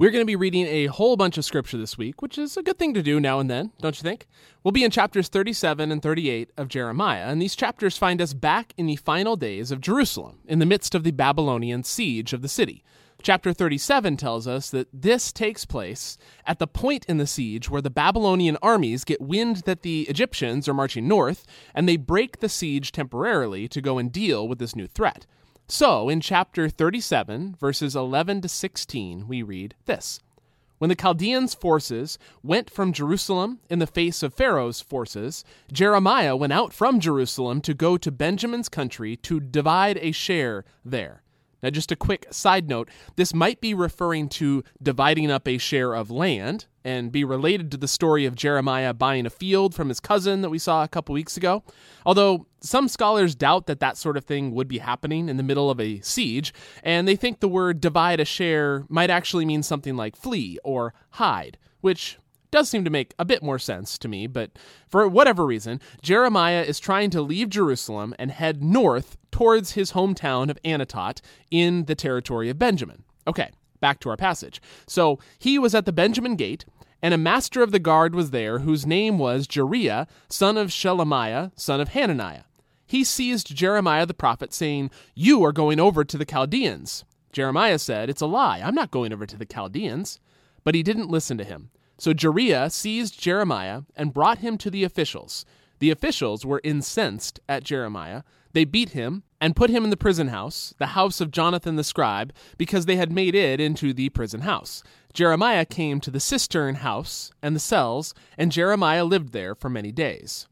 We're going to be reading a whole bunch of scripture this week, which is a good thing to do now and then, don't you think? We'll be in chapters 37 and 38 of Jeremiah, and these chapters find us back in the final days of Jerusalem, in the midst of the Babylonian siege of the city. Chapter 37 tells us that this takes place at the point in the siege where the Babylonian armies get wind that the Egyptians are marching north, and they break the siege temporarily to go and deal with this new threat. So, in chapter 37, verses 11 to 16, we read this When the Chaldeans' forces went from Jerusalem in the face of Pharaoh's forces, Jeremiah went out from Jerusalem to go to Benjamin's country to divide a share there. Now, just a quick side note this might be referring to dividing up a share of land and be related to the story of Jeremiah buying a field from his cousin that we saw a couple weeks ago. Although some scholars doubt that that sort of thing would be happening in the middle of a siege, and they think the word divide a share might actually mean something like flee or hide, which does seem to make a bit more sense to me, but for whatever reason, Jeremiah is trying to leave Jerusalem and head north towards his hometown of Anatot in the territory of Benjamin. Okay, back to our passage. So he was at the Benjamin gate, and a master of the guard was there whose name was Jeriah, son of Shelemiah, son of Hananiah. He seized Jeremiah the prophet, saying, You are going over to the Chaldeans. Jeremiah said, It's a lie. I'm not going over to the Chaldeans. But he didn't listen to him. So Jeriah seized Jeremiah and brought him to the officials. The officials were incensed at Jeremiah. They beat him and put him in the prison house, the house of Jonathan the scribe, because they had made it into the prison house. Jeremiah came to the cistern house and the cells, and Jeremiah lived there for many days.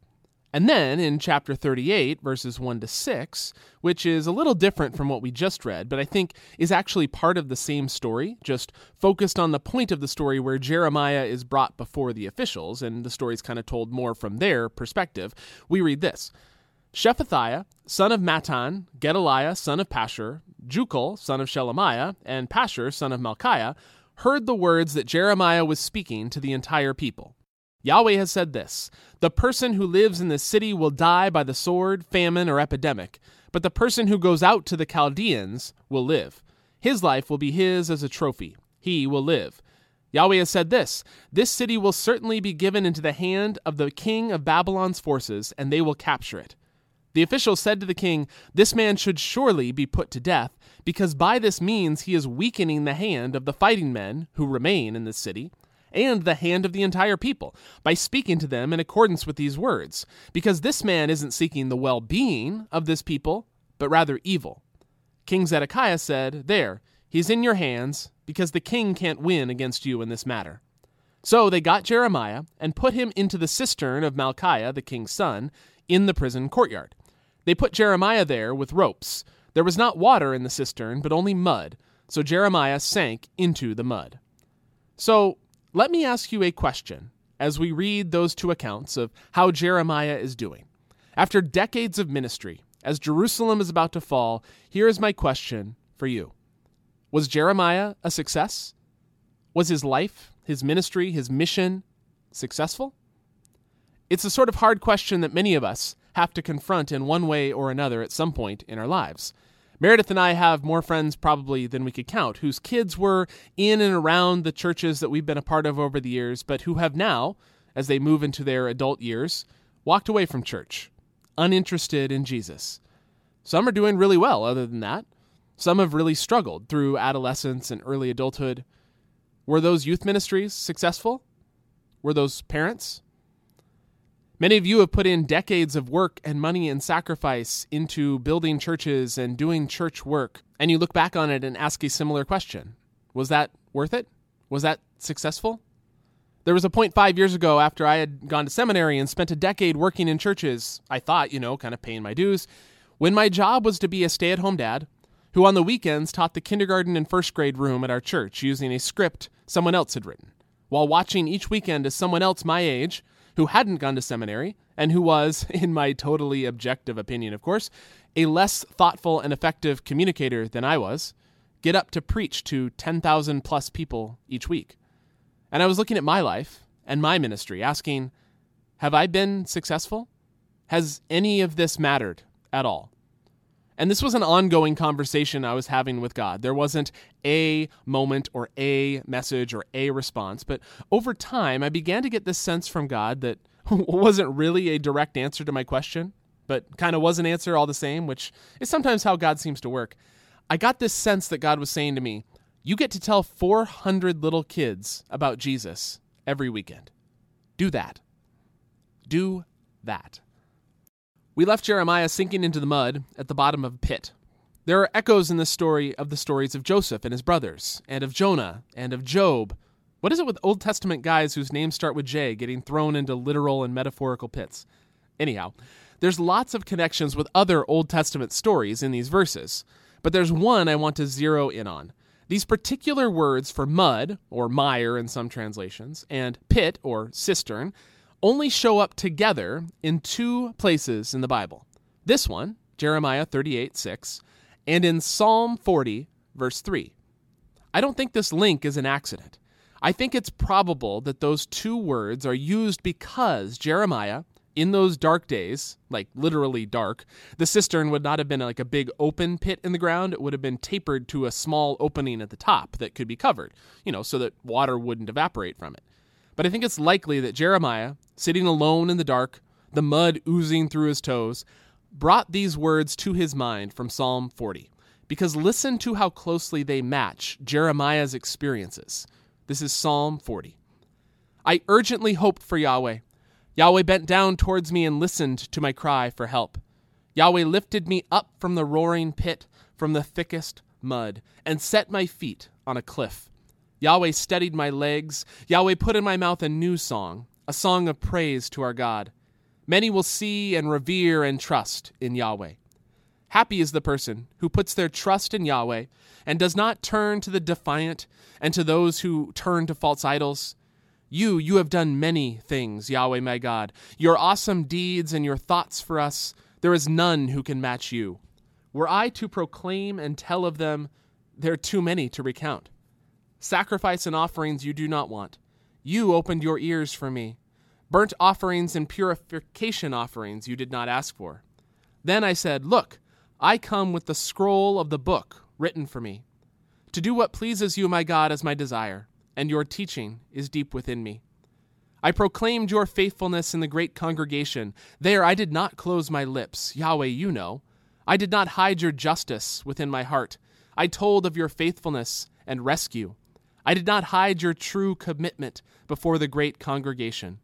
And then in chapter 38, verses 1 to 6, which is a little different from what we just read, but I think is actually part of the same story, just focused on the point of the story where Jeremiah is brought before the officials, and the story is kind of told more from their perspective, we read this. Shephatiah, son of Mattan, Gedaliah, son of Pashur, Jucal, son of Shelemiah, and Pashur, son of Malchiah, heard the words that Jeremiah was speaking to the entire people. Yahweh has said this The person who lives in this city will die by the sword, famine, or epidemic, but the person who goes out to the Chaldeans will live. His life will be his as a trophy. He will live. Yahweh has said this This city will certainly be given into the hand of the king of Babylon's forces, and they will capture it. The official said to the king, This man should surely be put to death, because by this means he is weakening the hand of the fighting men who remain in the city and the hand of the entire people by speaking to them in accordance with these words, because this man isn't seeking the well being of this people, but rather evil. King Zedekiah said, There, he's in your hands, because the king can't win against you in this matter. So they got Jeremiah and put him into the cistern of Malchiah, the king's son, in the prison courtyard. They put Jeremiah there with ropes. There was not water in the cistern, but only mud, so Jeremiah sank into the mud. So let me ask you a question as we read those two accounts of how Jeremiah is doing. After decades of ministry, as Jerusalem is about to fall, here is my question for you Was Jeremiah a success? Was his life, his ministry, his mission successful? It's a sort of hard question that many of us have to confront in one way or another at some point in our lives. Meredith and I have more friends probably than we could count whose kids were in and around the churches that we've been a part of over the years, but who have now, as they move into their adult years, walked away from church, uninterested in Jesus. Some are doing really well, other than that. Some have really struggled through adolescence and early adulthood. Were those youth ministries successful? Were those parents? Many of you have put in decades of work and money and sacrifice into building churches and doing church work, and you look back on it and ask a similar question Was that worth it? Was that successful? There was a point five years ago after I had gone to seminary and spent a decade working in churches, I thought, you know, kind of paying my dues, when my job was to be a stay at home dad who on the weekends taught the kindergarten and first grade room at our church using a script someone else had written, while watching each weekend as someone else my age who hadn't gone to seminary and who was, in my totally objective opinion, of course, a less thoughtful and effective communicator than I was, get up to preach to 10,000 plus people each week. And I was looking at my life and my ministry, asking, Have I been successful? Has any of this mattered at all? And this was an ongoing conversation I was having with God. There wasn't a moment or a message or a response, but over time, I began to get this sense from God that wasn't really a direct answer to my question, but kind of was an answer all the same, which is sometimes how God seems to work. I got this sense that God was saying to me, You get to tell 400 little kids about Jesus every weekend. Do that. Do that. We left Jeremiah sinking into the mud at the bottom of a pit. There are echoes in this story of the stories of Joseph and his brothers, and of Jonah, and of Job. What is it with Old Testament guys whose names start with J getting thrown into literal and metaphorical pits? Anyhow, there's lots of connections with other Old Testament stories in these verses, but there's one I want to zero in on. These particular words for mud, or mire in some translations, and pit, or cistern, only show up together in two places in the Bible. This one, Jeremiah 38 6, and in Psalm 40, verse 3. I don't think this link is an accident. I think it's probable that those two words are used because Jeremiah, in those dark days, like literally dark, the cistern would not have been like a big open pit in the ground. It would have been tapered to a small opening at the top that could be covered, you know, so that water wouldn't evaporate from it. But I think it's likely that Jeremiah, sitting alone in the dark, the mud oozing through his toes, brought these words to his mind from Psalm 40. Because listen to how closely they match Jeremiah's experiences. This is Psalm 40. I urgently hoped for Yahweh. Yahweh bent down towards me and listened to my cry for help. Yahweh lifted me up from the roaring pit, from the thickest mud, and set my feet on a cliff. Yahweh steadied my legs. Yahweh put in my mouth a new song, a song of praise to our God. Many will see and revere and trust in Yahweh. Happy is the person who puts their trust in Yahweh and does not turn to the defiant and to those who turn to false idols. You, you have done many things, Yahweh my God. Your awesome deeds and your thoughts for us, there is none who can match you. Were I to proclaim and tell of them, there are too many to recount. Sacrifice and offerings you do not want. You opened your ears for me. Burnt offerings and purification offerings you did not ask for. Then I said, Look, I come with the scroll of the book written for me. To do what pleases you, my God, is my desire, and your teaching is deep within me. I proclaimed your faithfulness in the great congregation. There I did not close my lips. Yahweh, you know. I did not hide your justice within my heart. I told of your faithfulness and rescue. I did not hide your true commitment before the great congregation.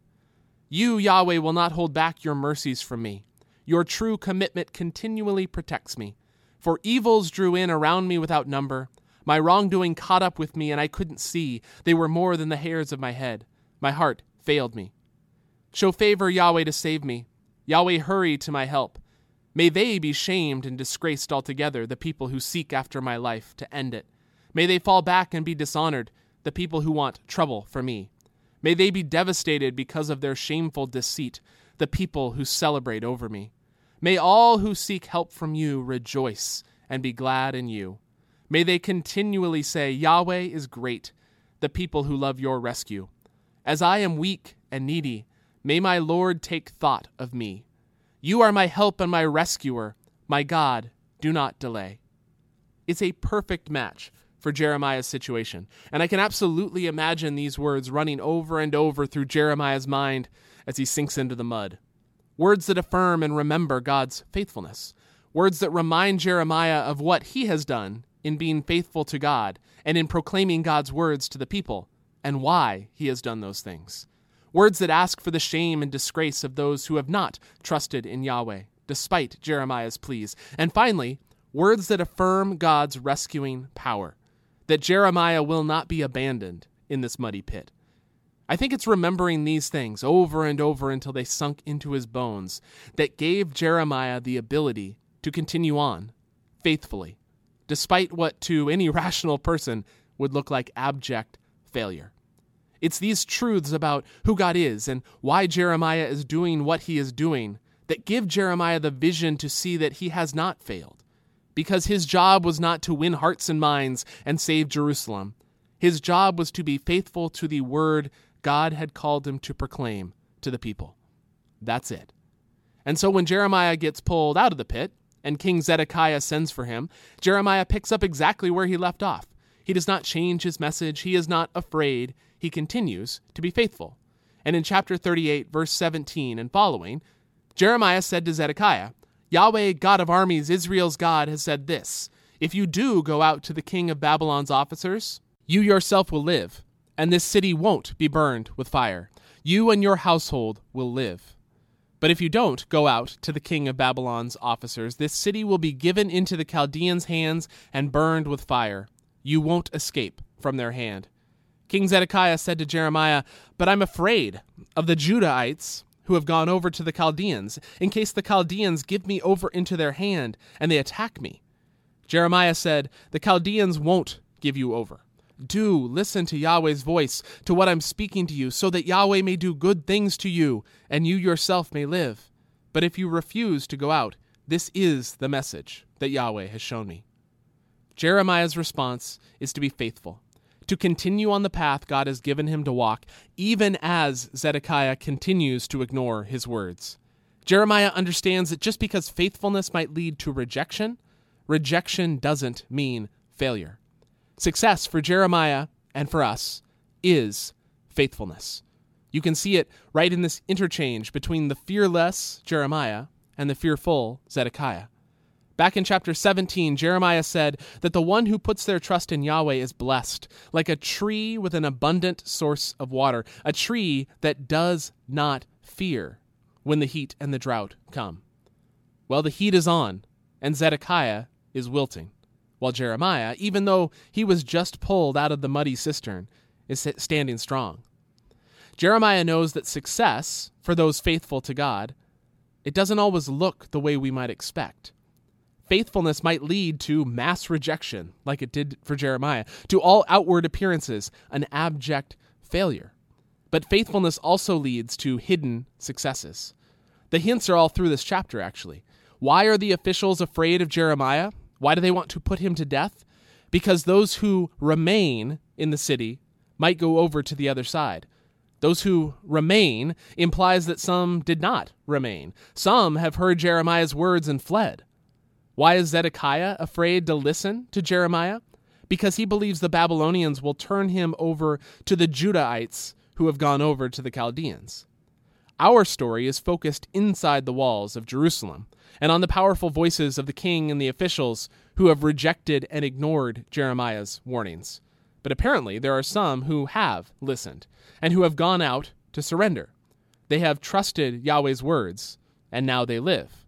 You, Yahweh, will not hold back your mercies from me. Your true commitment continually protects me. For evils drew in around me without number. My wrongdoing caught up with me, and I couldn't see. They were more than the hairs of my head. My heart failed me. Show favor, Yahweh, to save me. Yahweh, hurry to my help. May they be shamed and disgraced altogether, the people who seek after my life to end it. May they fall back and be dishonored, the people who want trouble for me. May they be devastated because of their shameful deceit, the people who celebrate over me. May all who seek help from you rejoice and be glad in you. May they continually say, Yahweh is great, the people who love your rescue. As I am weak and needy, may my Lord take thought of me. You are my help and my rescuer. My God, do not delay. It's a perfect match for Jeremiah's situation. And I can absolutely imagine these words running over and over through Jeremiah's mind as he sinks into the mud. Words that affirm and remember God's faithfulness. Words that remind Jeremiah of what he has done in being faithful to God and in proclaiming God's words to the people and why he has done those things. Words that ask for the shame and disgrace of those who have not trusted in Yahweh, despite Jeremiah's pleas. And finally, words that affirm God's rescuing power that Jeremiah will not be abandoned in this muddy pit. I think it's remembering these things over and over until they sunk into his bones that gave Jeremiah the ability to continue on faithfully, despite what to any rational person would look like abject failure. It's these truths about who God is and why Jeremiah is doing what he is doing that give Jeremiah the vision to see that he has not failed because his job was not to win hearts and minds and save Jerusalem. His job was to be faithful to the word God had called him to proclaim to the people. That's it. And so when Jeremiah gets pulled out of the pit, and King Zedekiah sends for him, Jeremiah picks up exactly where he left off. He does not change his message, he is not afraid, he continues to be faithful. And in chapter 38, verse 17 and following, Jeremiah said to Zedekiah, Yahweh, God of armies, Israel's God, has said this If you do go out to the king of Babylon's officers, you yourself will live, and this city won't be burned with fire. You and your household will live. But if you don't go out to the king of Babylon's officers, this city will be given into the Chaldeans' hands and burned with fire. You won't escape from their hand. King Zedekiah said to Jeremiah, But I'm afraid of the Judahites who have gone over to the Chaldeans, in case the Chaldeans give me over into their hand and they attack me. Jeremiah said, The Chaldeans won't give you over. Do listen to Yahweh's voice, to what I'm speaking to you, so that Yahweh may do good things to you, and you yourself may live. But if you refuse to go out, this is the message that Yahweh has shown me. Jeremiah's response is to be faithful, to continue on the path God has given him to walk, even as Zedekiah continues to ignore his words. Jeremiah understands that just because faithfulness might lead to rejection, rejection doesn't mean failure. Success for Jeremiah and for us is faithfulness. You can see it right in this interchange between the fearless Jeremiah and the fearful Zedekiah. Back in chapter 17, Jeremiah said that the one who puts their trust in Yahweh is blessed, like a tree with an abundant source of water, a tree that does not fear when the heat and the drought come. Well, the heat is on, and Zedekiah is wilting while Jeremiah, even though he was just pulled out of the muddy cistern, is standing strong. Jeremiah knows that success, for those faithful to God, it doesn't always look the way we might expect. Faithfulness might lead to mass rejection, like it did for Jeremiah, to all outward appearances, an abject failure. But faithfulness also leads to hidden successes. The hints are all through this chapter, actually. Why are the officials afraid of Jeremiah? Why do they want to put him to death? Because those who remain in the city might go over to the other side. Those who remain implies that some did not remain. Some have heard Jeremiah's words and fled. Why is Zedekiah afraid to listen to Jeremiah? Because he believes the Babylonians will turn him over to the Judahites who have gone over to the Chaldeans. Our story is focused inside the walls of Jerusalem and on the powerful voices of the king and the officials who have rejected and ignored Jeremiah's warnings. But apparently, there are some who have listened and who have gone out to surrender. They have trusted Yahweh's words, and now they live.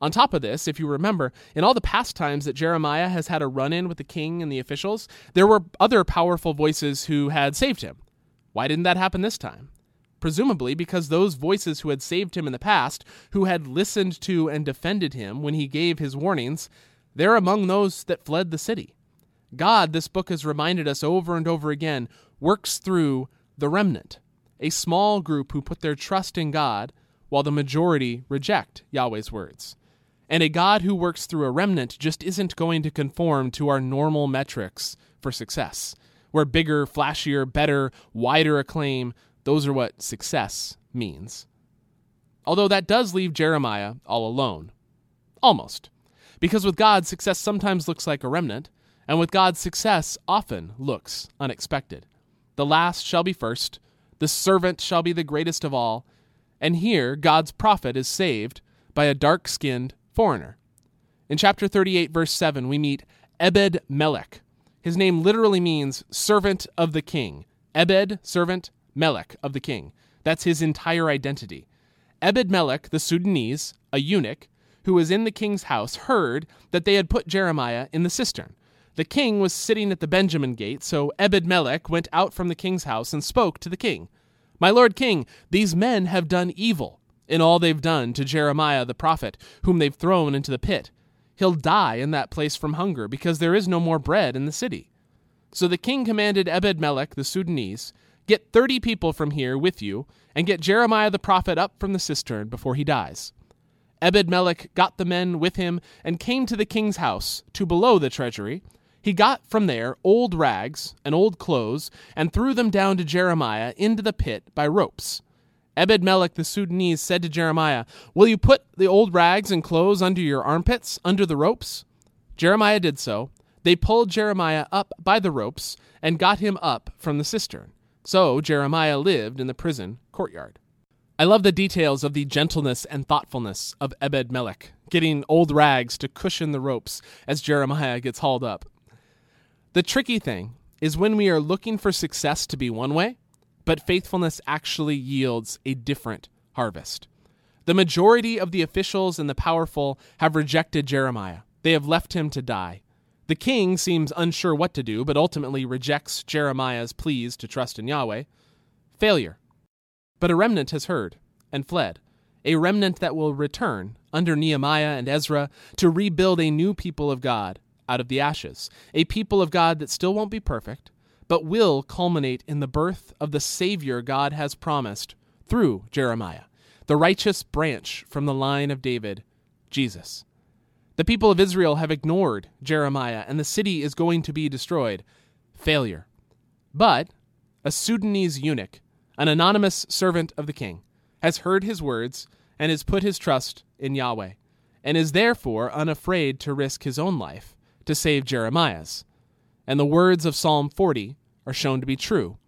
On top of this, if you remember, in all the past times that Jeremiah has had a run in with the king and the officials, there were other powerful voices who had saved him. Why didn't that happen this time? presumably because those voices who had saved him in the past, who had listened to and defended him when he gave his warnings, they're among those that fled the city. God, this book has reminded us over and over again, works through the remnant, a small group who put their trust in God while the majority reject Yahweh's words. And a God who works through a remnant just isn't going to conform to our normal metrics for success, where bigger, flashier, better, wider acclaim those are what success means. Although that does leave Jeremiah all alone. Almost. Because with God, success sometimes looks like a remnant, and with God, success often looks unexpected. The last shall be first, the servant shall be the greatest of all, and here God's prophet is saved by a dark skinned foreigner. In chapter 38, verse 7, we meet Ebed Melech. His name literally means servant of the king. Ebed, servant, Melech of the king. That's his entire identity. Ebed Melech, the Sudanese, a eunuch, who was in the king's house, heard that they had put Jeremiah in the cistern. The king was sitting at the Benjamin gate, so Ebed Melech went out from the king's house and spoke to the king. My lord king, these men have done evil in all they've done to Jeremiah the prophet, whom they've thrown into the pit. He'll die in that place from hunger, because there is no more bread in the city. So the king commanded Ebed Melech the Sudanese Get 30 people from here with you, and get Jeremiah the prophet up from the cistern before he dies. Ebed Melech got the men with him and came to the king's house, to below the treasury. He got from there old rags and old clothes, and threw them down to Jeremiah into the pit by ropes. Ebed Melech the Sudanese said to Jeremiah, Will you put the old rags and clothes under your armpits, under the ropes? Jeremiah did so. They pulled Jeremiah up by the ropes and got him up from the cistern. So Jeremiah lived in the prison courtyard. I love the details of the gentleness and thoughtfulness of Ebed Melech, getting old rags to cushion the ropes as Jeremiah gets hauled up. The tricky thing is when we are looking for success to be one way, but faithfulness actually yields a different harvest. The majority of the officials and the powerful have rejected Jeremiah. They have left him to die. The king seems unsure what to do, but ultimately rejects Jeremiah's pleas to trust in Yahweh. Failure. But a remnant has heard and fled, a remnant that will return under Nehemiah and Ezra to rebuild a new people of God out of the ashes, a people of God that still won't be perfect, but will culminate in the birth of the Savior God has promised through Jeremiah, the righteous branch from the line of David, Jesus. The people of Israel have ignored Jeremiah, and the city is going to be destroyed. Failure. But a Sudanese eunuch an anonymous servant of the king, has heard his words and has put his trust in Yahweh, and is therefore unafraid to risk his own life to save Jeremiah's. And the words of Psalm 40 are shown to be true.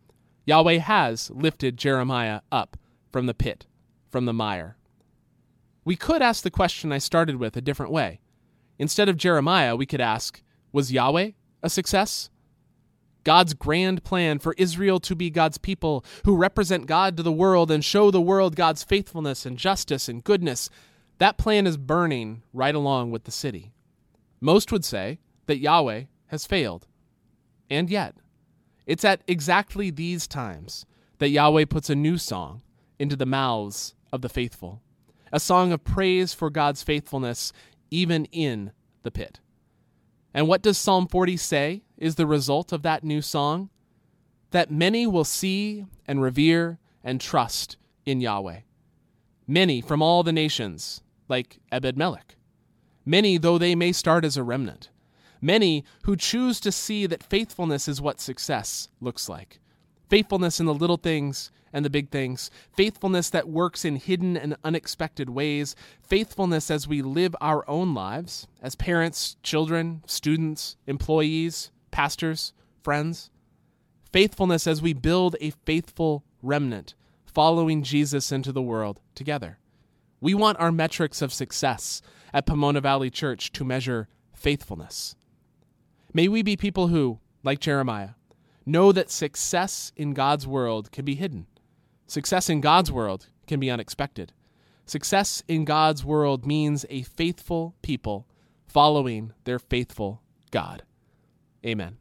Yahweh has lifted Jeremiah up from the pit, from the mire. We could ask the question I started with a different way. Instead of Jeremiah, we could ask, was Yahweh a success? God's grand plan for Israel to be God's people who represent God to the world and show the world God's faithfulness and justice and goodness, that plan is burning right along with the city. Most would say that Yahweh has failed. And yet, it's at exactly these times that Yahweh puts a new song into the mouths of the faithful, a song of praise for God's faithfulness even in the pit. And what does Psalm 40 say is the result of that new song? That many will see and revere and trust in Yahweh. Many from all the nations, like Ebed Melech. Many, though they may start as a remnant. Many who choose to see that faithfulness is what success looks like. Faithfulness in the little things and the big things, faithfulness that works in hidden and unexpected ways, faithfulness as we live our own lives as parents, children, students, employees, pastors, friends, faithfulness as we build a faithful remnant following Jesus into the world together. We want our metrics of success at Pomona Valley Church to measure faithfulness. May we be people who, like Jeremiah, know that success in God's world can be hidden. Success in God's world can be unexpected. Success in God's world means a faithful people following their faithful God. Amen.